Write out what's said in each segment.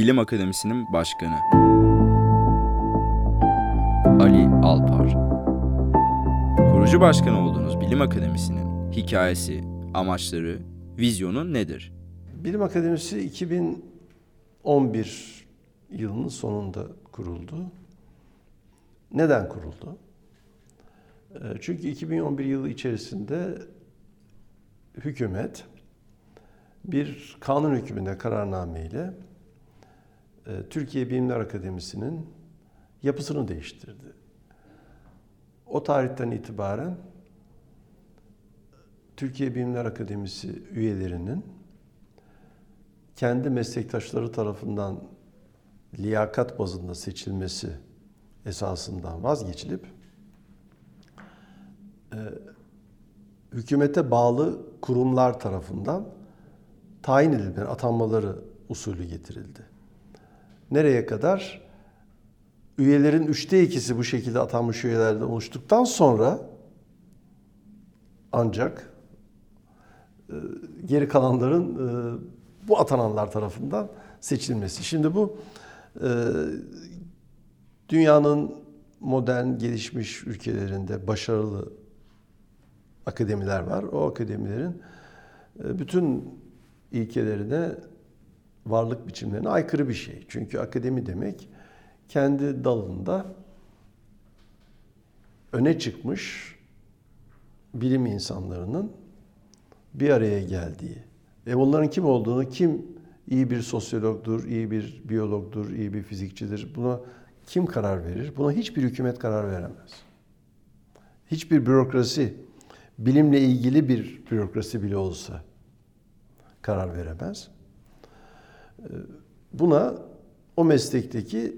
Bilim Akademisi'nin başkanı. Ali Alpar. Kurucu başkan olduğunuz Bilim Akademisi'nin hikayesi, amaçları, vizyonu nedir? Bilim Akademisi 2011 yılının sonunda kuruldu. Neden kuruldu? Ee, çünkü 2011 yılı içerisinde hükümet bir kanun hükmünde kararname ile Türkiye Bilimler Akademisi'nin yapısını değiştirdi. O tarihten itibaren Türkiye Bilimler Akademisi üyelerinin kendi meslektaşları tarafından liyakat bazında seçilmesi esasından vazgeçilip e, hükümete bağlı kurumlar tarafından tayin edilme, atanmaları usulü getirildi. Nereye kadar? Üyelerin üçte ikisi bu şekilde atanmış üyelerden oluştuktan sonra ancak e, geri kalanların e, bu atananlar tarafından seçilmesi. Şimdi bu e, dünyanın modern gelişmiş ülkelerinde başarılı akademiler var. O akademilerin bütün ilkelerine, varlık biçimlerine aykırı bir şey. Çünkü akademi demek kendi dalında öne çıkmış bilim insanlarının bir araya geldiği ve bunların kim olduğunu, kim iyi bir sosyologdur, iyi bir biyologdur, iyi bir fizikçidir, buna kim karar verir? Buna hiçbir hükümet karar veremez. Hiçbir bürokrasi, bilimle ilgili bir bürokrasi bile olsa karar veremez. Buna o meslekteki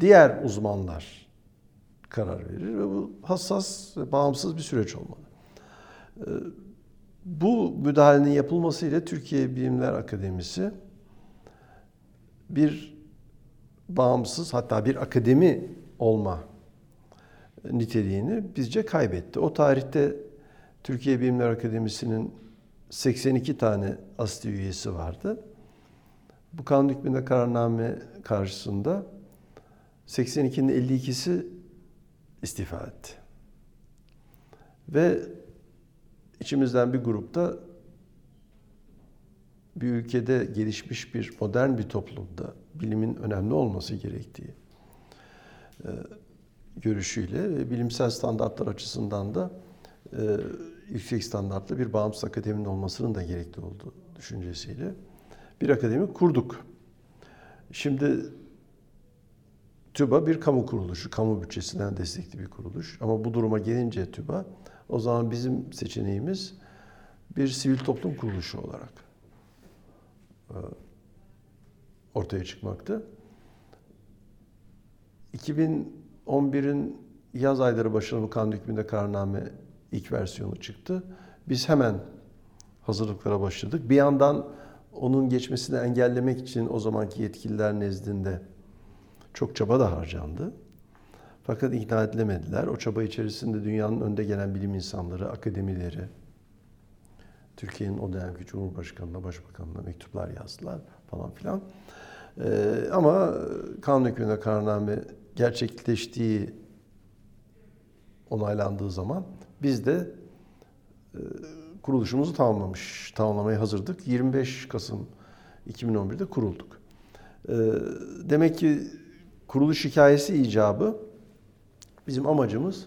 diğer uzmanlar karar verir ve bu hassas ve bağımsız bir süreç olmalı. Bu müdahalenin yapılmasıyla Türkiye Bilimler Akademisi bir bağımsız hatta bir akademi olma niteliğini bizce kaybetti. O tarihte Türkiye Bilimler Akademisi'nin 82 tane asli üyesi vardı. Bu kanun hükmünde kararname karşısında 82'nin 52'si istifa etti. Ve içimizden bir grupta bir ülkede gelişmiş bir modern bir toplumda bilimin önemli olması gerektiği e, görüşüyle ve bilimsel standartlar açısından da e, yüksek standartlı bir bağımsız akademinin olmasının da gerekli olduğu düşüncesiyle bir akademi kurduk. Şimdi TÜBA bir kamu kuruluşu, kamu bütçesinden destekli bir kuruluş. Ama bu duruma gelince TÜBA, o zaman bizim seçeneğimiz bir sivil toplum kuruluşu olarak e, ortaya çıkmaktı. 2011'in yaz ayları başında bu kanun hükmünde kararname ilk versiyonu çıktı. Biz hemen hazırlıklara başladık. Bir yandan onun geçmesini engellemek için o zamanki yetkililer nezdinde çok çaba da harcandı. Fakat ikna edilemediler. O çaba içerisinde dünyanın önde gelen bilim insanları, akademileri, Türkiye'nin o dönemki Cumhurbaşkanı'na, Başbakanı'na mektuplar yazdılar falan filan. Ee, ama kanun hükmünde kararname gerçekleştiği onaylandığı zaman biz de e, kuruluşumuzu tamamlamış, tamamlamaya hazırdık. 25 Kasım 2011'de kurulduk. E, demek ki kuruluş hikayesi icabı bizim amacımız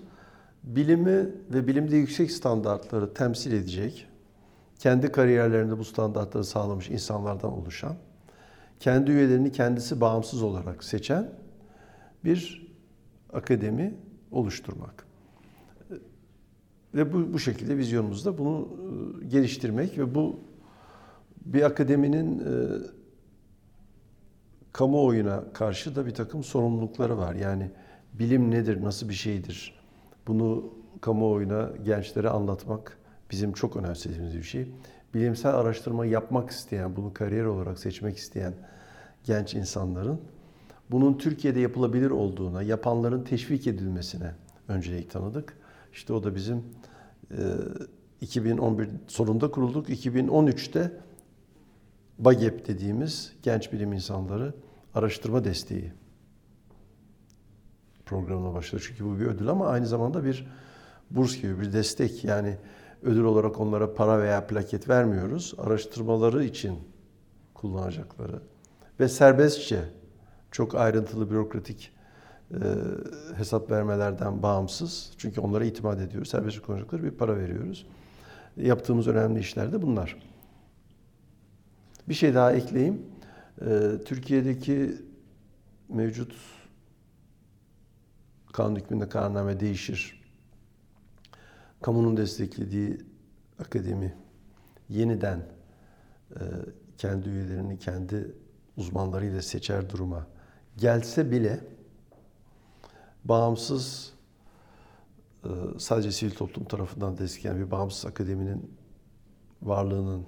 bilimi ve bilimde yüksek standartları temsil edecek, kendi kariyerlerinde bu standartları sağlamış insanlardan oluşan, kendi üyelerini kendisi bağımsız olarak seçen bir akademi oluşturmak. Ve bu, bu şekilde vizyonumuzda bunu e, geliştirmek ve bu bir akademinin e, kamuoyuna karşı da bir takım sorumlulukları var. Yani bilim nedir, nasıl bir şeydir? Bunu kamuoyuna, gençlere anlatmak bizim çok önemsediğimiz bir şey. Bilimsel araştırma yapmak isteyen, bunu kariyer olarak seçmek isteyen genç insanların bunun Türkiye'de yapılabilir olduğuna, yapanların teşvik edilmesine öncelik tanıdık. İşte o da bizim 2011 sonunda kurulduk. 2013'te BAGEP dediğimiz genç bilim insanları araştırma desteği programına başladı. Çünkü bu bir ödül ama aynı zamanda bir burs gibi bir destek. Yani ödül olarak onlara para veya plaket vermiyoruz. Araştırmaları için kullanacakları ve serbestçe çok ayrıntılı bürokratik e, hesap vermelerden bağımsız. Çünkü onlara itimat ediyoruz. Serbestçe kullanacakları bir para veriyoruz. Yaptığımız önemli işler de bunlar. Bir şey daha ekleyeyim. E, Türkiye'deki mevcut kanun hükmünde kararname değişir. Kamunun desteklediği akademi yeniden e, kendi üyelerini kendi uzmanlarıyla seçer duruma gelse bile bağımsız e, sadece sivil toplum tarafından desteklenen bir bağımsız akademinin varlığının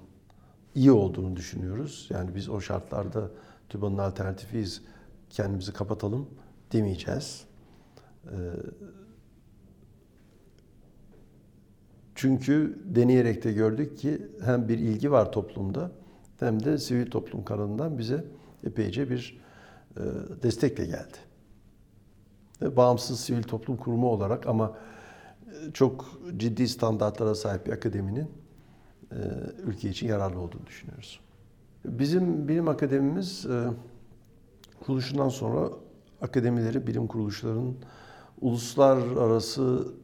iyi olduğunu düşünüyoruz. Yani biz o şartlarda TÜBA'nın alternatifiyiz, kendimizi kapatalım demeyeceğiz. E, Çünkü deneyerek de gördük ki hem bir ilgi var toplumda hem de sivil toplum kanalından bize epeyce bir e, destekle geldi. Bağımsız sivil toplum kurumu olarak ama e, çok ciddi standartlara sahip bir akademinin e, ülke için yararlı olduğunu düşünüyoruz. Bizim bilim akademimiz e, kuruluşundan sonra akademileri, bilim kuruluşlarının uluslararası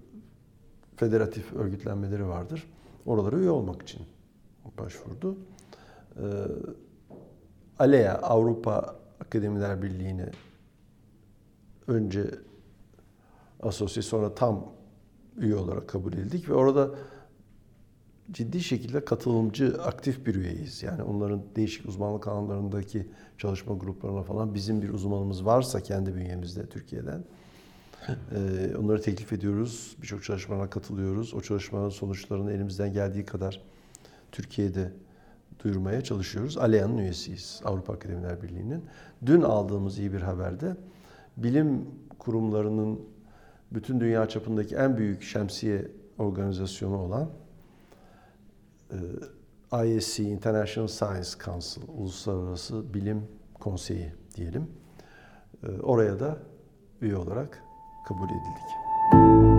federatif örgütlenmeleri vardır. Oralara üye olmak için başvurdu. ALEA, Avrupa Akademiler Birliği'ne önce asosye sonra tam üye olarak kabul edildik ve orada ciddi şekilde katılımcı, aktif bir üyeyiz. Yani onların değişik uzmanlık alanlarındaki çalışma gruplarına falan bizim bir uzmanımız varsa kendi bünyemizde Türkiye'den ee, onları teklif ediyoruz. Birçok çalışmalarına katılıyoruz. O çalışmaların sonuçlarını elimizden geldiği kadar Türkiye'de duyurmaya çalışıyoruz. ALEA'nın üyesiyiz. Avrupa Akademiler Birliği'nin. Dün aldığımız iyi bir haberde bilim kurumlarının bütün dünya çapındaki en büyük şemsiye organizasyonu olan e, ISC, International Science Council, Uluslararası Bilim Konseyi diyelim. E, Oraya da üye olarak kabul edildik.